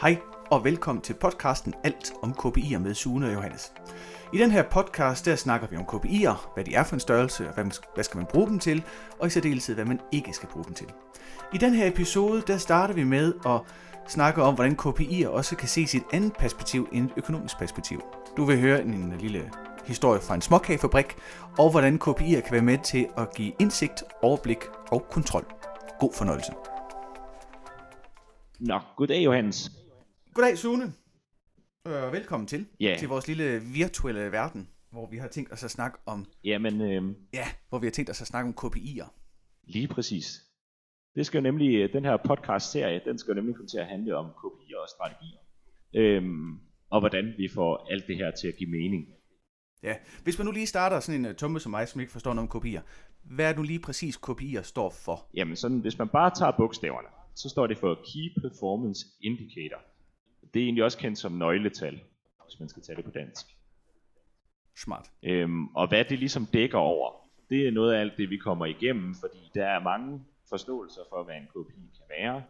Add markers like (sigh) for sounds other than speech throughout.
Hej og velkommen til podcasten Alt om KPI'er med Sune og Johannes. I den her podcast der snakker vi om KPI'er, hvad de er for en størrelse, og hvad, man, hvad skal man bruge dem til, og i særdeleshed hvad man ikke skal bruge dem til. I den her episode der starter vi med at snakke om, hvordan KPI'er også kan ses i et andet perspektiv end et økonomisk perspektiv. Du vil høre en lille historie fra en småkagefabrik, og hvordan KPI'er kan være med til at give indsigt, overblik og kontrol. God fornøjelse. Nå, goddag Johannes. Goddag Sune, og velkommen til, Ja. til vores lille virtuelle verden, hvor vi har tænkt os at snakke om, Jamen, øh, ja, hvor vi har tænkt os at snakke om KPI'er. lige præcis. Det skal jo nemlig, øh, den her podcast-serie, den skal jo nemlig komme til at handle om KPI'er og strategier. Øhm, og hvordan vi får alt det her til at give mening. Ja, hvis man nu lige starter sådan en uh, tumpe som mig, som ikke forstår noget om KPI'er, hvad er nu lige præcis KPI'er står for? Jamen, sådan, hvis man bare tager bogstaverne, så står det for Key Performance Indicator. Det er egentlig også kendt som nøgletal, hvis man skal tage det på dansk. Smart. Øhm, og hvad det ligesom dækker over, det er noget af alt det, vi kommer igennem, fordi der er mange forståelser for, hvad en KPI kan være,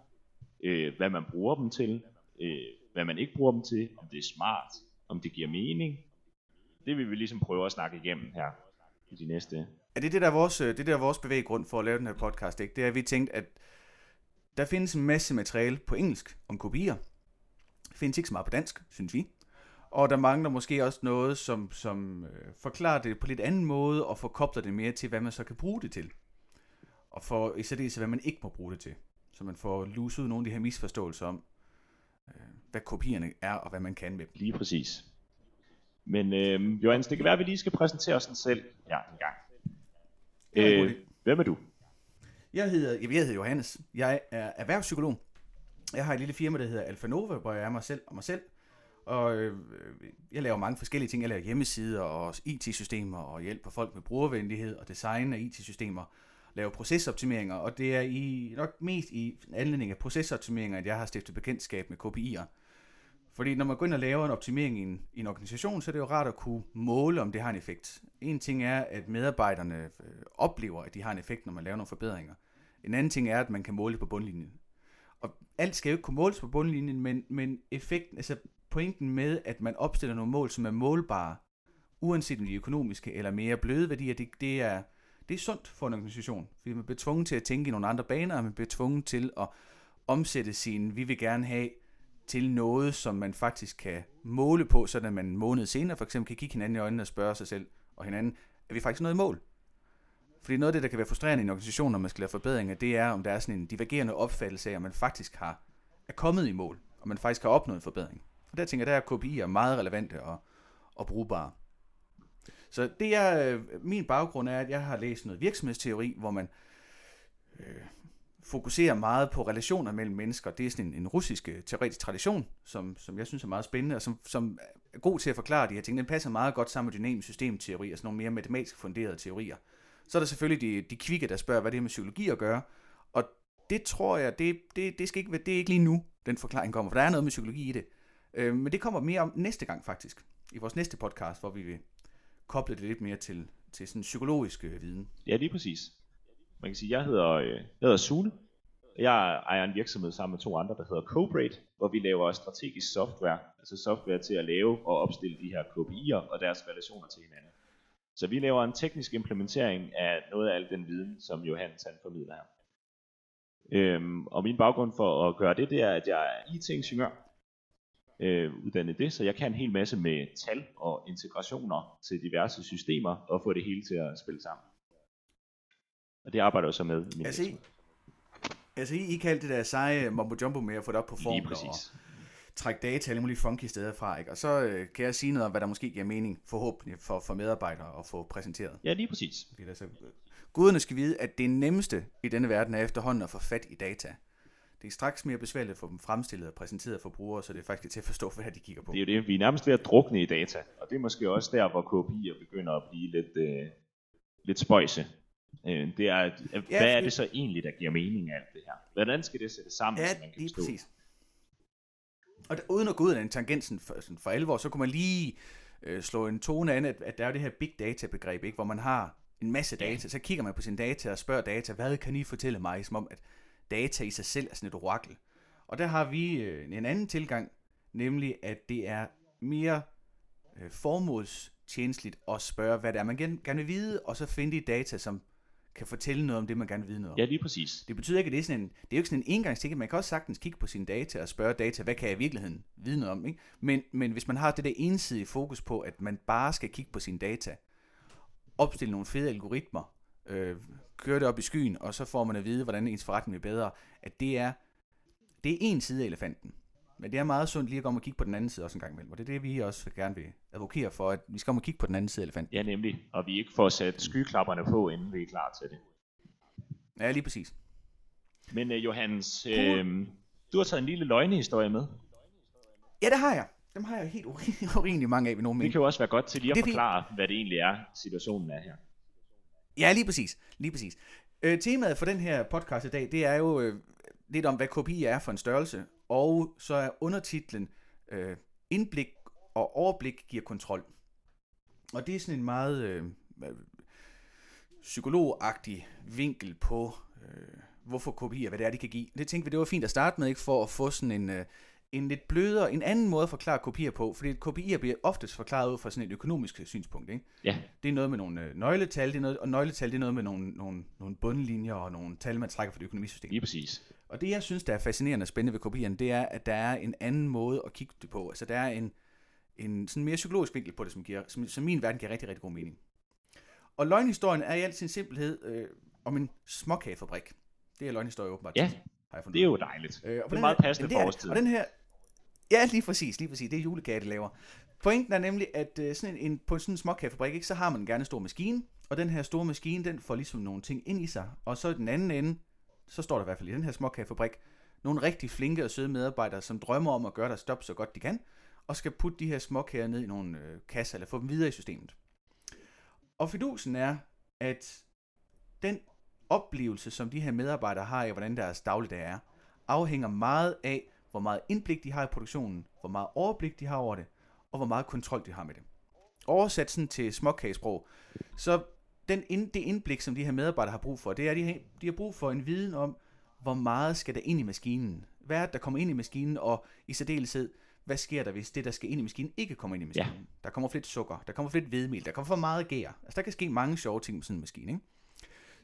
øh, hvad man bruger dem til, øh, hvad man ikke bruger dem til, om det er smart, om det giver mening. Det vil vi ligesom prøve at snakke igennem her i de næste. Er det det, der er vores, øh, det der er vores bevæggrund for at lave den her podcast, ikke? Det er, at vi tænkte, at der findes en masse materiale på engelsk om kopier. Findes ikke så meget på dansk, synes vi. Og der mangler måske også noget, som, som øh, forklarer det på lidt anden måde, og forkobler det mere til, hvad man så kan bruge det til. Og for i særdeleshed, hvad man ikke må bruge det til. Så man får luset ud nogle af de her misforståelser om, øh, hvad kopierne er, og hvad man kan med dem. Lige præcis. Men øh, Johannes, det kan være, at vi lige skal præsentere os selv her en gang. Øh, hvem er du? Jeg hedder, jeg hedder Johannes. Jeg er erhvervspsykolog. Jeg har et lille firma, der hedder Alfa Nova, hvor jeg er mig selv og mig selv. Og øh, jeg laver mange forskellige ting. Jeg laver hjemmesider og IT-systemer og hjælper folk med brugervenlighed og design af IT-systemer. Laver procesoptimeringer, og det er i nok mest i anledning af procesoptimeringer, at jeg har stiftet bekendtskab med KPI'er. Fordi når man går ind og laver en optimering i en, i en organisation, så er det jo rart at kunne måle, om det har en effekt. En ting er, at medarbejderne øh, oplever, at de har en effekt, når man laver nogle forbedringer. En anden ting er, at man kan måle på bundlinjen. Og alt skal jo ikke kunne måles på bundlinjen, men, men effekten, altså pointen med, at man opstiller nogle mål, som er målbare, uanset om de er økonomiske eller mere bløde værdier, det, det, er, det er sundt for en organisation. Fordi man bliver tvunget til at tænke i nogle andre baner, og man bliver tvunget til at omsætte sin, vi vil gerne have, til noget, som man faktisk kan måle på, så man en måned senere for eksempel kan kigge hinanden i øjnene og spørge sig selv og hinanden, er vi faktisk noget i mål? Fordi noget af det, der kan være frustrerende i en organisation, når man skal lave forbedringer, det er, om der er sådan en divergerende opfattelse af, om man faktisk har, er kommet i mål, og man faktisk har opnået en forbedring. Og der tænker jeg, der er KPI'er meget relevante og, og brugbare. Så det er, øh, min baggrund er, at jeg har læst noget virksomhedsteori, hvor man øh, fokuserer meget på relationer mellem mennesker. Det er sådan en, en russisk øh, teoretisk tradition, som, som jeg synes er meget spændende, og som, som er god til at forklare de her ting. Den passer meget godt sammen med dynamisk systemteori og sådan nogle mere matematisk funderede teorier. Så er der selvfølgelig de, de kvikke, der spørger, hvad det har med psykologi at gøre. Og det tror jeg, det, det, det, skal ikke, det er ikke lige nu, den forklaring kommer, for der er noget med psykologi i det. Øh, men det kommer mere om næste gang faktisk, i vores næste podcast, hvor vi vil koble det lidt mere til, til sådan psykologisk øh, viden. Ja, lige præcis. Man kan sige, jeg hedder, øh, jeg hedder Sune. Jeg ejer en virksomhed sammen med to andre, der hedder Cobraid, hvor vi laver strategisk software, altså software til at lave og opstille de her KPI'er og deres relationer til hinanden. Så vi laver en teknisk implementering af noget af al den viden, som Johannes han formidler her. Øhm, og min baggrund for at gøre det, det er, at jeg er IT-ingeniør, øh, uddannet det, så jeg kan en hel masse med tal og integrationer til diverse systemer, og få det hele til at spille sammen. Og det arbejder jeg så med i min Altså, I, altså I, I alt det der seje mumbo jumbo med at få det op på Lige formler og præcis. Trække data alle mulige funky steder fra, ikke? Og så øh, kan jeg sige noget om, hvad der måske giver mening, forhåbentlig for, for medarbejdere at få præsenteret. Ja, lige præcis. Fordi altså, guderne skal vide, at det nemmeste i denne verden er efterhånden at få fat i data. Det er straks mere besværligt at få dem fremstillet og præsenteret for brugere, så det er faktisk til at forstå, hvad de kigger på. Det er jo det, vi er nærmest ved at drukne i data, og det er måske også der, hvor KPI'er begynder at blive lidt, øh, lidt spøjse. Øh, det er, at, ja, hvad er det så egentlig, der giver mening af alt det her? Hvordan skal det sættes sammen, Ja, så man kan lige forstå? præcis. Og der, uden at gå ud af den tangensen for, sådan for alvor, så kunne man lige øh, slå en tone an, at, at der er det her big data begreb, ikke? hvor man har en masse data, så kigger man på sin data og spørger data, hvad kan I fortælle mig, som om at data i sig selv er sådan et orakel. Og der har vi øh, en anden tilgang, nemlig at det er mere øh, formålstjenestligt at spørge, hvad det er, man gerne, gerne vil vide, og så finde de data, som kan fortælle noget om det, man gerne vil vide noget om. Ja, lige præcis. Det betyder ikke, at det er sådan en, det er jo ikke sådan en engangsting, man kan også sagtens kigge på sine data og spørge data, hvad kan jeg i virkeligheden vide noget om, ikke? Men, men hvis man har det der ensidige fokus på, at man bare skal kigge på sine data, opstille nogle fede algoritmer, øh, køre det op i skyen, og så får man at vide, hvordan ens forretning bliver bedre, at det er, det er en side af elefanten. Men det er meget sundt lige at komme og kigge på den anden side også en gang imellem, og det er det, vi også gerne vil advokere for, at vi skal komme og kigge på den anden side af elefanten. Ja, nemlig. Og vi ikke får sat skyklapperne på, inden vi er klar til det. Ja, lige præcis. Men uh, Johannes, øh, du har taget en lille løgnehistorie med. Ja, det har jeg. Dem har jeg helt uri- (laughs) urimelig mange af ved nogen Det kan jo også være godt til lige at Det er fint. forklare, hvad det egentlig er, situationen er her. Ja, lige præcis. Lige præcis. Øh, temaet for den her podcast i dag, det er jo øh, lidt om, hvad KPI er for en størrelse, og så er undertitlen øh, Indblik og overblik giver kontrol. Og det er sådan en meget øh, psykologagtig vinkel på, øh, hvorfor KPI er, hvad det er, de kan give. Det tænkte vi, det var fint at starte med, ikke for at få sådan en, øh, en lidt blødere, en anden måde at forklare KPI'er på, fordi KPI'er bliver oftest forklaret ud fra sådan et økonomisk synspunkt, ikke? Ja, Det er noget med nogle øh, nøgletal, det er noget, og nøgletal det er noget med nogle, nogle, nogle bundlinjer og nogle tal, man trækker for det økonomisystem. lige præcis. Og det, jeg synes, der er fascinerende og spændende ved KPI'erne, det er, at der er en anden måde at kigge det på. Altså, der er en, en sådan mere psykologisk vinkel på det, som, giver, som, som min verden giver rigtig, rigtig god mening. Og løgnhistorien er i al sin simpelhed øh, om en småkagefabrik. Det er løgnhistorie åbenbart. Ja, har jeg fundet det er jo dejligt. Øh, og Det er meget her- passende det for det. årstiden. Og den her, ja, lige præcis, lige præcis. Det er julekage, de laver. Pointen er nemlig, at øh, sådan en, en, på sådan en småkagefabrik, ikke, så har man gerne en stor maskine, og den her store maskine, den får ligesom nogle ting ind i sig, og så i den anden ende, så står der i hvert fald i den her småkagefabrik, nogle rigtig flinke og søde medarbejdere, som drømmer om at gøre deres job så godt de kan, og skal putte de her småkager ned i nogle øh, kasser, eller få dem videre i systemet. Og fidusen er, at den oplevelse, som de her medarbejdere har af, hvordan deres dagligdag er, afhænger meget af, hvor meget indblik de har i produktionen, hvor meget overblik de har over det, og hvor meget kontrol de har med det. Oversat sådan til småkagesprog, så den ind, det indblik, som de her medarbejdere har brug for, det er, at de har, de har brug for en viden om, hvor meget skal der ind i maskinen. Hvad er det, der kommer ind i maskinen, og i særdeleshed, hvad sker der, hvis det, der skal ind i maskinen, ikke kommer ind i maskinen? Ja. Der kommer for lidt sukker, der kommer for lidt hvedemel, der kommer for meget gær. Altså, der kan ske mange sjove ting med sådan en maskine, ikke?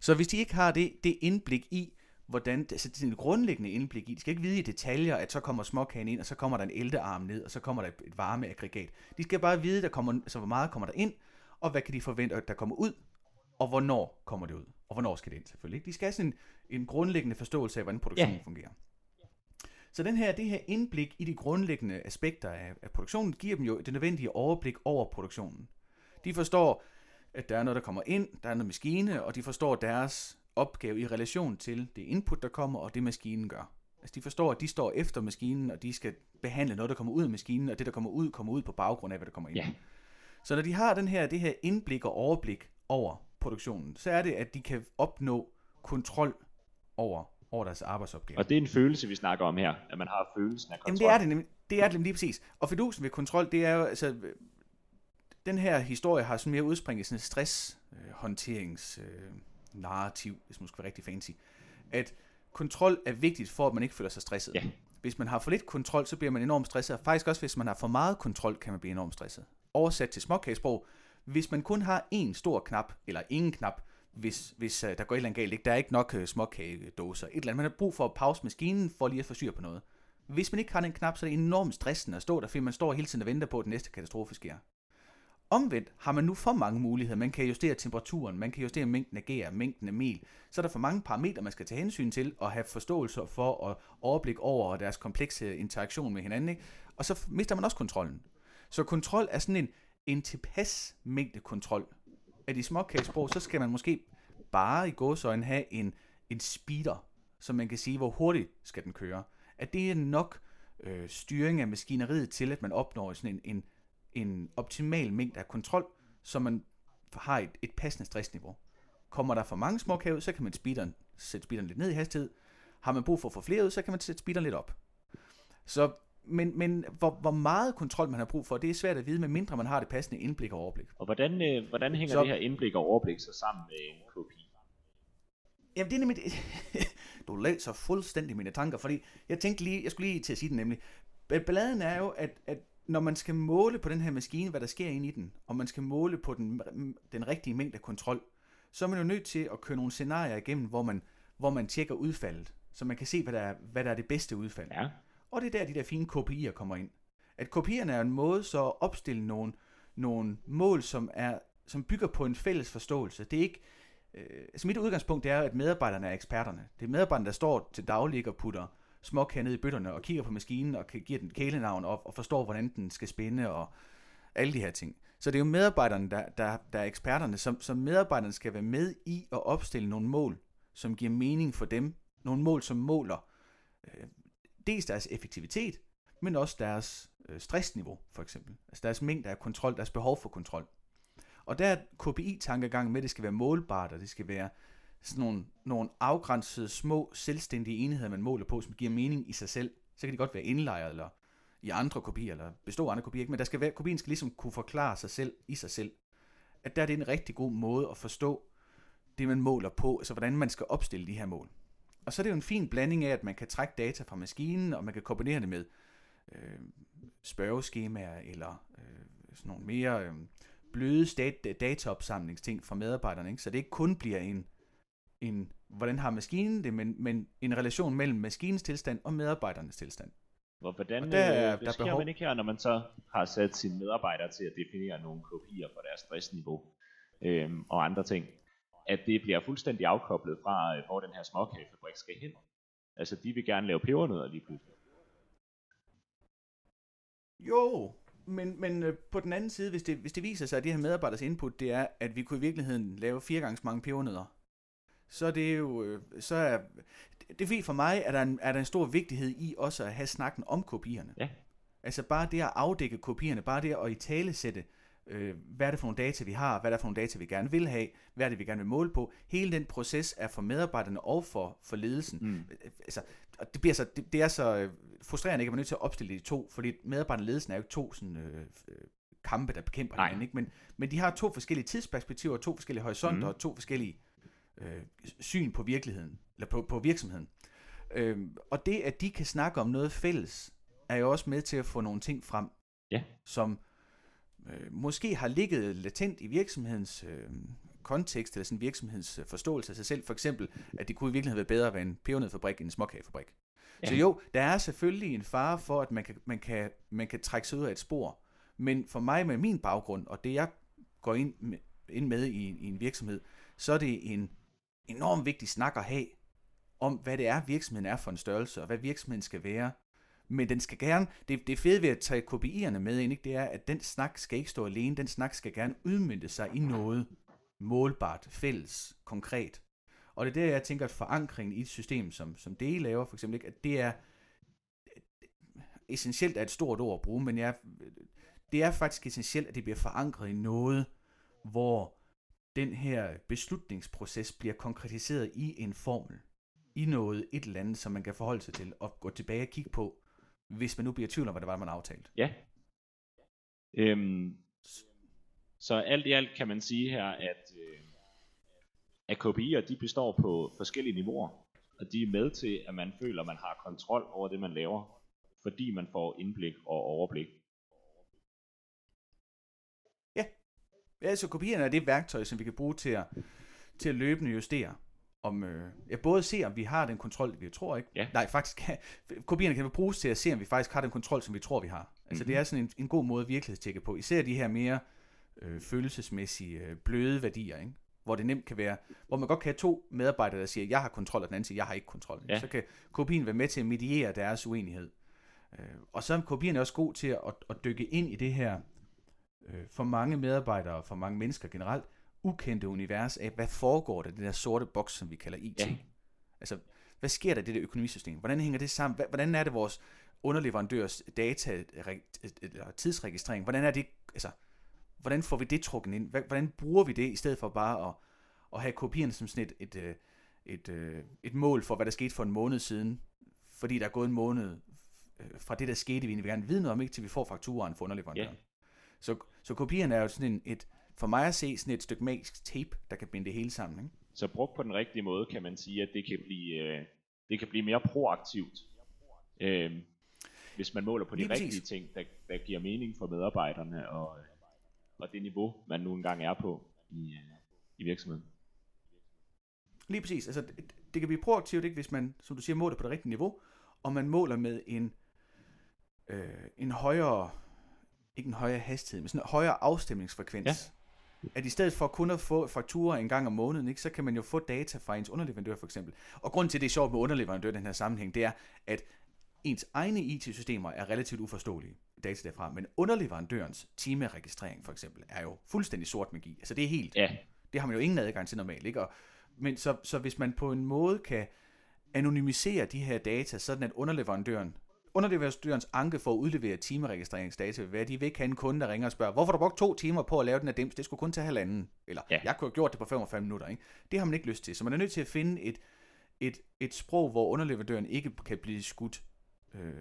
Så hvis de ikke har det, det indblik i, hvordan, altså det er en grundlæggende indblik i, de skal ikke vide i detaljer, at så kommer småkagen ind, og så kommer der en eltearm ned, og så kommer der et, et varmeaggregat. De skal bare vide, der kommer, altså, hvor meget kommer der ind, og hvad kan de forvente, at der kommer ud, og hvornår kommer det ud, og hvornår skal det ind selvfølgelig. De skal have sådan en, en grundlæggende forståelse af, hvordan produktionen Ja. fungerer. Så den her, det her indblik i de grundlæggende aspekter af, af produktionen, giver dem jo det nødvendige overblik over produktionen. De forstår, at der er noget, der kommer ind, der er noget maskine, og de forstår deres opgave i relation til det input, der kommer, og det maskinen gør. Altså de forstår, at de står efter maskinen, og de skal behandle noget, der kommer ud af maskinen, og det, der kommer ud, kommer ud på baggrund af, hvad der kommer ind. Ja. Så når de har den her, det her indblik og overblik over produktionen, så er det, at de kan opnå kontrol over, over deres arbejdsopgaver. Og det er en følelse, vi snakker om her, at man har følelsen af kontrol. Jamen det er det nemlig, det er det nemlig lige præcis. Og fidusen ved kontrol, det er jo, altså, øh, den her historie har sådan mere udspring i sådan et stresshåndterings øh, narrativ, hvis man skal være rigtig fancy. At kontrol er vigtigt for, at man ikke føler sig stresset. Ja. Hvis man har for lidt kontrol, så bliver man enormt stresset. Og faktisk også, hvis man har for meget kontrol, kan man blive enormt stresset. Oversat til småkagesprog, hvis man kun har én stor knap, eller ingen knap, hvis, hvis uh, der går et eller andet galt, ikke? der er ikke nok uh, småkagedåser, et eller andet, man har brug for at pause maskinen, for lige at få styr på noget. Hvis man ikke har den knap, så er det enormt stressende at stå der, fordi man står hele tiden og venter på, at den næste katastrofe sker. Omvendt har man nu for mange muligheder. Man kan justere temperaturen, man kan justere mængden af gær, mængden af mel. Så er der for mange parametre, man skal tage hensyn til og have forståelse for og overblik over deres komplekse interaktion med hinanden. Ikke? Og så mister man også kontrollen. Så kontrol er sådan en, en tilpas mængde kontrol. Af de småkagesprog, så skal man måske bare i gåsøjne have en, en speeder, så man kan sige, hvor hurtigt skal den køre. At det er nok øh, styring af maskineriet til, at man opnår sådan en, en, en optimal mængde af kontrol, så man har et, et passende stressniveau. Kommer der for mange småkage ud, så kan man speederen, sætte speederen lidt ned i hastighed. Har man brug for at få flere ud, så kan man sætte speederen lidt op. Så, men men hvor, hvor meget kontrol man har brug for, det er svært at vide, medmindre man har det passende indblik og overblik. Og hvordan, øh, hvordan hænger Så- det her indblik og overblik så sammen med en KPI? Jamen det er nemlig, (laughs) du læser fuldstændig mine tanker, fordi jeg tænkte lige, jeg skulle lige til at sige det nemlig. Balladen er jo, at, at når man skal måle på den her maskine, hvad der sker inde i den, og man skal måle på den, den rigtige mængde kontrol, så er man jo nødt til at køre nogle scenarier igennem, hvor man, hvor man tjekker udfaldet, så man kan se, hvad der er, hvad der er det bedste udfald. Ja. Og det er der, de der fine KPI'er kommer ind. At kopierne er en måde så at opstille nogle, nogle mål, som, er, som bygger på en fælles forståelse. Det er ikke, øh, altså mit udgangspunkt er, at medarbejderne er eksperterne. Det er medarbejderne, der står til daglig og putter småkager ned i bøtterne og kigger på maskinen og giver den kælenavn op og forstår, hvordan den skal spænde og alle de her ting. Så det er jo medarbejderne, der, der, der er eksperterne, som, som medarbejderne skal være med i at opstille nogle mål, som giver mening for dem. Nogle mål, som måler øh, dels deres effektivitet, men også deres øh, stressniveau, for eksempel. Altså deres mængde af kontrol, deres behov for kontrol. Og der er KPI-tankegang med, at det skal være målbart, og det skal være sådan nogle, nogle afgrænsede, små, selvstændige enheder, man måler på, som giver mening i sig selv. Så kan det godt være indlejret, eller i andre kopier, eller bestå andre kopier, men der skal være, kopien skal ligesom kunne forklare sig selv i sig selv. At der er det en rigtig god måde at forstå det, man måler på, altså hvordan man skal opstille de her mål. Og så er det jo en fin blanding af, at man kan trække data fra maskinen, og man kan kombinere det med øh, spørgeskemaer, eller øh, sådan nogle mere øh, bløde stat- dataopsamlingsting fra medarbejderne. Ikke? Så det ikke kun bliver en, en, hvordan har maskinen det, men, men en relation mellem maskinens tilstand og medarbejdernes tilstand. Og hvordan og der, er, øh, der behov... man ikke her, når man så har sat sine medarbejdere til at definere nogle kopier for deres stressniveau øhm, og andre ting, at det bliver fuldstændig afkoblet fra, øh, hvor den her småkagefabrik skal hen. Altså, de vil gerne lave pebernødder lige pludselig. Jo, men, men øh, på den anden side, hvis det, hvis det viser sig, at det her medarbejders input, det er, at vi kunne i virkeligheden lave fire gange så mange pebernødder, så er det jo, øh, så er, det er for mig, at der er, en, er der en stor vigtighed i også at have snakken om kopierne. Ja. Altså bare det at afdække kopierne, bare det at i tale sætte, øh, hvad er det for nogle data, vi har, hvad er det for nogle data, vi gerne vil have, hvad er det, vi gerne vil måle på. Hele den proces er for medarbejderne og for, for ledelsen. Mm. Altså, og det, bliver så, det, det er så øh, frustrerende, ikke at man er nødt til at opstille de to, fordi medarbejderne og ledelsen er jo ikke to sådan, øh, øh kampe, der bekæmper hinanden. Ikke? Men, men de har to forskellige tidsperspektiver, to forskellige horisonter mm. og to forskellige øh, syn på virkeligheden, eller på, på virksomheden. Øh, og det, at de kan snakke om noget fælles, er jo også med til at få nogle ting frem, ja. som øh, måske har ligget latent i virksomhedens øh, kontekst, eller sådan virksomhedens øh, forståelse af sig selv. For eksempel, at det kunne i virkeligheden være bedre at være en pebernødfabrik end en småkagefabrik. Ja. Så jo, der er selvfølgelig en fare for, at man kan, man, kan, man kan trække sig ud af et spor. Men for mig med min baggrund, og det jeg går ind med, ind med i, i en virksomhed, så er det en enormt vigtig snak at have om, hvad det er, virksomheden er for en størrelse, og hvad virksomheden skal være. Men den skal gerne, det, det fede ved at tage KPI'erne med ind, ikke, det er, at den snak skal ikke stå alene, den snak skal gerne udmynde sig i noget målbart, fælles, konkret. Og det er der, jeg tænker, at forankringen i et system, som, som det I laver for eksempel, ikke, at det er essentielt er et stort ord at bruge, men jeg, det er faktisk essentielt, at det bliver forankret i noget, hvor den her beslutningsproces bliver konkretiseret i en formel, i noget, et eller andet, som man kan forholde sig til, og gå tilbage og kigge på, hvis man nu bliver i tvivl om, hvad det var, man aftalt. Ja. Øhm, så alt i alt kan man sige her, at, øh, at KPI'er de består på forskellige niveauer, og de er med til, at man føler, at man har kontrol over det, man laver, fordi man får indblik og overblik. Ja, så kopierne er det værktøj, som vi kan bruge til at, til at løbende justere. Om, øh, ja, både se, om vi har den kontrol, vi tror ikke. Ja. Nej, faktisk (laughs) kopierne kan vi bruges til at se, om vi faktisk har den kontrol, som vi tror, vi har. Altså mm-hmm. det er sådan en, en god måde at virkelighedstjekke på. Især de her mere øh, følelsesmæssige, øh, bløde værdier, ikke? hvor det nemt kan være, hvor man godt kan have to medarbejdere, der siger, jeg har kontrol, og den anden siger, jeg har ikke kontrol. Ja. Så kan kopien være med til at mediere deres uenighed. Øh, og så er kopien også god til at, at, at dykke ind i det her øh, for mange medarbejdere og for mange mennesker generelt, ukendte univers af, hvad foregår der i det der sorte boks, som vi kalder IT. Ja. Altså, hvad sker der i det der økonomisystem? Hvordan hænger det sammen? Hvordan er det vores underleverandørs data eller tidsregistrering? Hvordan er det, altså, hvordan får vi det trukket ind? Hvordan bruger vi det, i stedet for bare at, at have kopierne som sådan et, et, øh, et, et, øh, et mål for, hvad der skete for en måned siden, fordi der er gået en måned øh, fra det, der skete, vi vil gerne vide noget om, ikke til vi får fakturen for underleverandøren. Ja. Så, så kopierne er jo sådan en, et, for mig at se, sådan et stykke magisk tape, der kan binde det hele sammen. Ikke? Så brugt på den rigtige måde, kan man sige, at det kan blive, øh, det kan blive mere proaktivt, øh, hvis man måler på de Lige rigtige præcis. ting, der, der giver mening for medarbejderne, og, og det niveau, man nu engang er på i, øh, i virksomheden. Lige præcis. Altså, det, det kan blive proaktivt, ikke, hvis man, som du siger, måler på det rigtige niveau, og man måler med en, øh, en højere, ikke en højere hastighed, men sådan en højere afstemningsfrekvens. At i stedet for kun at få fakturer en gang om måneden, ikke, så kan man jo få data fra ens underleverandør for eksempel. Og grunden til, at det er sjovt med underleverandør i den her sammenhæng, det er, at ens egne IT-systemer er relativt uforståelige data derfra, men underleverandørens timeregistrering for eksempel er jo fuldstændig sort magi. Altså det er helt, Ja, det har man jo ingen adgang til normalt, ikke? Og, men så, så hvis man på en måde kan anonymisere de her data, sådan at underleverandøren, underleverandørens anke for at udlevere timeregistreringsdata, hvad de vil ikke have en kunde, der ringer og spørger, hvorfor du brugt to timer på at lave den her dims? Det skulle kun tage halvanden. Eller, ja. Jeg kunne have gjort det på 45 minutter. Ikke? Det har man ikke lyst til. Så man er nødt til at finde et, et, et sprog, hvor underleverandøren ikke kan blive skudt øh,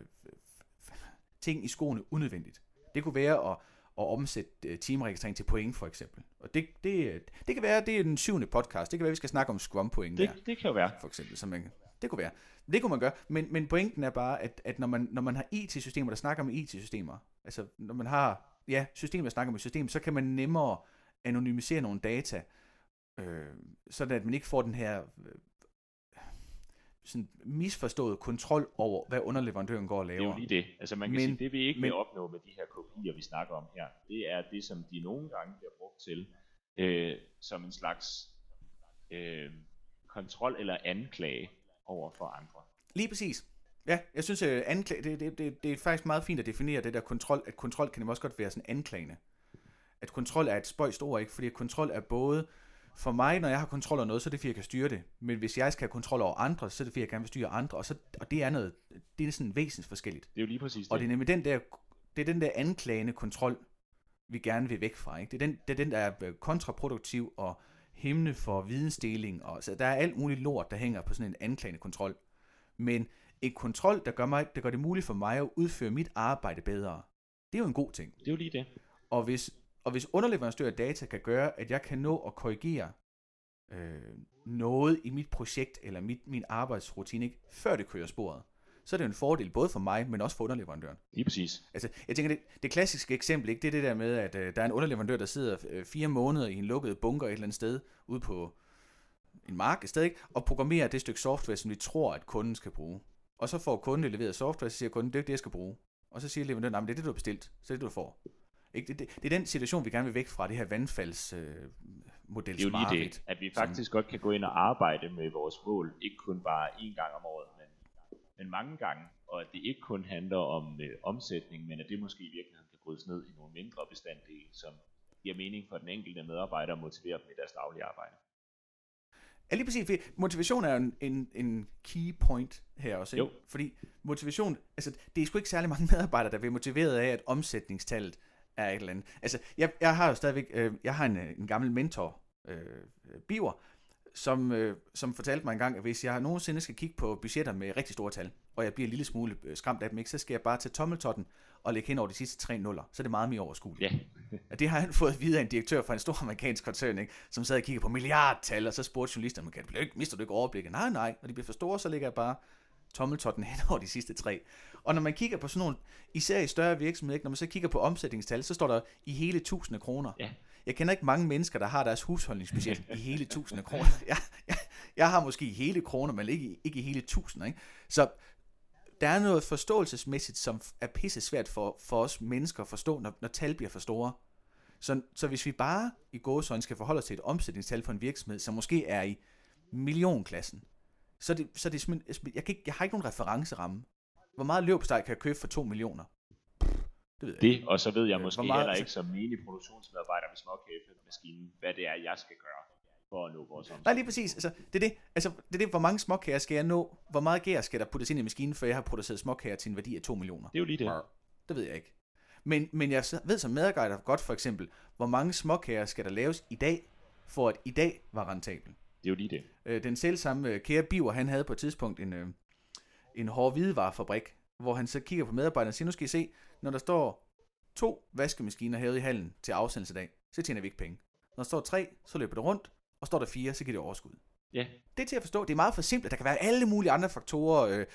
ting i skoene unødvendigt. Det kunne være at, at omsætte øh, timeregistrering til point, for eksempel. Og det, det, det kan være, det er den syvende podcast. Det kan være, vi skal snakke om Scrum point det, der det kan jo være. for eksempel. Så man, det kunne være. Det kunne man gøre, men, men pointen er bare, at, at når, man, når man har IT-systemer, der snakker med IT-systemer, altså når man har ja, systemer, der snakker med systemer, så kan man nemmere anonymisere nogle data, øh, sådan at man ikke får den her øh, sådan misforstået kontrol over, hvad underleverandøren går og Det er jo laver. lige det. Altså man kan men, sige, det vi ikke men- vil opnå med de her kopier, vi snakker om her, det er det, som de nogle gange bliver brugt til, øh, som en slags øh, kontrol eller anklage over for andre. Lige præcis. Ja, jeg synes, at anklag, det, det, det, det er faktisk meget fint at definere det der kontrol, at kontrol kan nemlig også godt være sådan anklagende. At kontrol er et spøjst ord, ikke? Fordi kontrol er både, for mig, når jeg har kontrol over noget, så er det fordi, jeg kan styre det. Men hvis jeg skal have kontrol over andre, så er det fordi, jeg gerne vil styre andre. Og, så, og det er noget, det er sådan væsensforskelligt. Det er jo lige præcis det. Og det er nemlig den der, det er den der anklagende kontrol, vi gerne vil væk fra. Ikke? Det, er den, det er den, der er øh, kontraproduktiv og himne for vidensdeling. Og, så der er alt muligt lort, der hænger på sådan en anklagende kontrol. Men en kontrol, der gør, mig, der gør det muligt for mig at udføre mit arbejde bedre, det er jo en god ting. det er jo lige det. Og hvis, og hvis underleverandør af data kan gøre, at jeg kan nå at korrigere øh, noget i mit projekt eller mit, min arbejdsrutine, ikke, før det kører sporet, så er det jo en fordel både for mig, men også for underleverandøren. Lige præcis. Altså, jeg tænker, det, det klassiske eksempel, ikke, det er det der med, at øh, der er en underleverandør, der sidder øh, fire måneder i en lukket bunker et eller andet sted, ude på en mark et sted, ikke, og programmerer det stykke software, som vi tror, at kunden skal bruge. Og så får kunden leveret software, så siger kunden, det er ikke det, jeg skal bruge. Og så siger leverandøren, nej, men det er det, du har bestilt, så det er det, du får. Ikke? Det, det, det, er den situation, vi gerne vil væk fra, det her vandfalds øh, Det er jo lige det, at vi faktisk godt kan gå ind og arbejde med vores mål, ikke kun bare én gang om året, men, mange gange, og at det ikke kun handler om øh, omsætning, men at det måske i virkeligheden kan brydes ned i nogle mindre bestanddele, som giver mening for den enkelte medarbejder og motiverer dem i deres daglige arbejde. Ja, lige præcis, fordi motivation er jo en, en, en key point her også, ikke? Jo. Fordi motivation, altså det er sgu ikke særlig mange (laughs) medarbejdere, der bliver motiveret af, at omsætningstallet er et eller andet. Altså, jeg, jeg har jo stadigvæk, øh, jeg har en, øh, en gammel mentor, øh, Biver, som, øh, som fortalte mig engang, at hvis jeg nogensinde skal kigge på budgetter med rigtig store tal, og jeg bliver en lille smule øh, skræmt af dem, ikke, så skal jeg bare tage tommeltotten og lægge hen over de sidste tre nuller, så er det meget mere overskueligt. Ja, Ja, det har han (laughs) fået videre af en direktør fra en stor amerikansk koncern, ikke? som sad og kiggede på milliardtal, og så spurgte journalisterne, kan det ikke, mister du ikke overblikket? Nej, nej, når de bliver for store, så lægger jeg bare tommeltotten (laughs) hen over de sidste tre. Og når man kigger på sådan nogle, især i større virksomheder, ikke? når man så kigger på omsætningstal, så står der i hele tusinde kroner. Ja. Jeg kender ikke mange mennesker, der har deres husholdningsbudget i hele tusinde kroner. (laughs) Jeg, jeg, jeg har måske i hele kroner, men ikke, ikke i hele tusinder. Ikke? Så der er noget forståelsesmæssigt, som er pisse svært for, for os mennesker at forstå, når, når tal bliver for store. Så, så hvis vi bare i gåsøjne skal forholde os til et omsætningstal for en virksomhed, som måske er i millionklassen, så det, så er det simpelthen, jeg, kan ikke, jeg har ikke nogen referenceramme. Hvor meget løbsteg kan jeg købe for 2 millioner? Det ved jeg ikke. det, og så ved jeg Øh, måske meget- heller ikke som menig produktionsmedarbejder med småkagemaskinen, hvad det er, jeg skal gøre for at nå vores omsætning. Nej, lige præcis. Altså, det er det. Altså, det er det, hvor mange småkager skal jeg nå? Hvor meget gær skal der puttes ind i maskinen, før jeg har produceret småkager til en værdi af 2 millioner? Det er jo lige det. Brr. Det ved jeg ikke. Men, men jeg ved som medarbejder godt for eksempel, hvor mange småkager skal der laves i dag, for at i dag var rentabel. Det er jo lige det. Øh, den selv samme øh, kære Biver, han havde på et tidspunkt en, øh, en hård hvidevarefabrik, hvor han så kigger på medarbejderne og siger, nu skal I se, når der står to vaskemaskiner herude i hallen til afsendelse i dag, så tjener vi ikke penge. Når der står tre, så løber det rundt, og står der fire, så giver det overskud. Ja. Det er til at forstå. Det er meget for simpelt. Der kan være alle mulige andre faktorer, øh,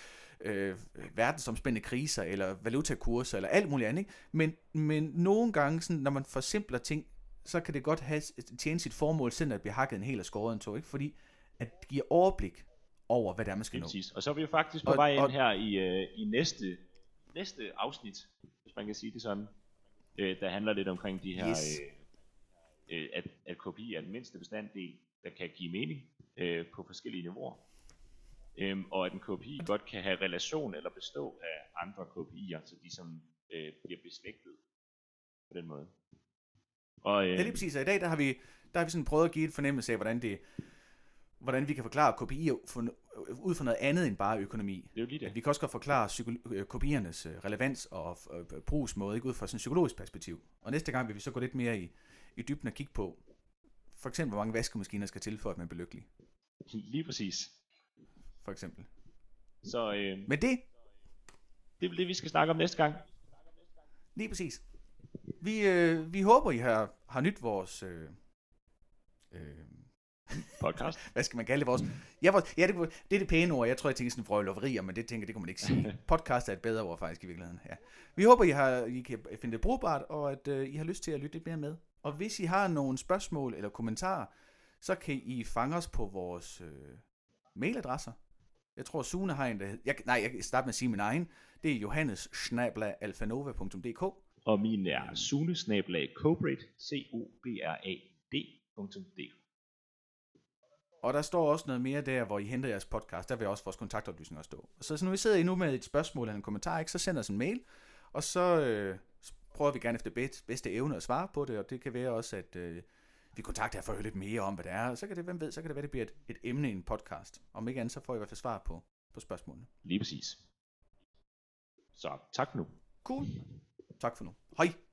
øh, verdensomspændende kriser, eller valutakurser, eller alt muligt andet. Ikke? Men, men nogle gange, sådan, når man forsimpler ting, så kan det godt have, tjene sit formål, selvom at bliver hakket en hel og skåret en to, ikke? fordi at det giver overblik over, hvad det er, man skal nå. Og så er vi jo faktisk på Og- vej ind og- her i, øh, i næste, næste afsnit, hvis man kan sige det sådan. Øh, der handler lidt omkring de her, Yes. øh, øh, at, at KPI er den mindste bestanddel, der kan give mening øh, på forskellige niveauer. Øhm, og at en KPI godt kan have relation eller bestå af andre KPI'er, så de som øh, bliver beslægtet på den måde. Og, øh, Ja, lige præcis. Og i dag, der har vi, der har vi sådan prøvet at give et fornemmelse af, hvordan det hvordan vi kan forklare KPI'er ud fra noget andet end bare økonomi. det er jo lige det. Vi kan også godt forklare øh, KPI'ernes øh, relevans og øh, brugsmåde, ikke ud fra sådan et psykologisk perspektiv. Og næste gang vil vi så gå lidt mere i, i dybden og kigge på, for eksempel, hvor mange vaskemaskiner skal til for, at man bliver lykkelig. Lige præcis. For eksempel. Så øh, Men det, det er det, vi skal snakke om næste gang. lige præcis. Vi, øh, vi håber, I har, har nyt vores... Øh, øh, Podcast. hvad skal man kalde det? Vores, ja, vores, ja det, det er det pæne ord. Jeg tror, jeg tænker sådan frøjloverier, men det tænker jeg, det kunne man ikke sige. (laughs) Podcast er et bedre ord faktisk i virkeligheden. Ja. Vi håber, I, har, I kan finde det brugbart, og at øh, I har lyst til at lytte lidt mere med. Og hvis I har nogle spørgsmål eller kommentarer, så kan I fange os på vores øh, mailadresser. Jeg tror, Sune har en, der hed, jeg, nej, jeg kan starte med at sige min egen. Det er johannes Og min er sunesnabelag cobrate, c o b r a d.dk. Og der står også noget mere der, hvor I henter jeres podcast. Der vil også vores kontaktoplysninger stå. Så, så når vi sidder I nu med et spørgsmål eller en kommentar, ikke, så send os en mail, og så øh, prøver vi gerne efter bedste, bedste evne at svare på det, og det kan være også, at øh, vi kontakter jer for at høre lidt mere om, hvad det er. Og så kan det, hvem ved, så kan det være, det bliver et, et emne i en podcast. Om ikke andet, så får I i hvert fald svar på, på spørgsmålene. Lige præcis. Så tak for nu. Cool. Tak for nu. Hej.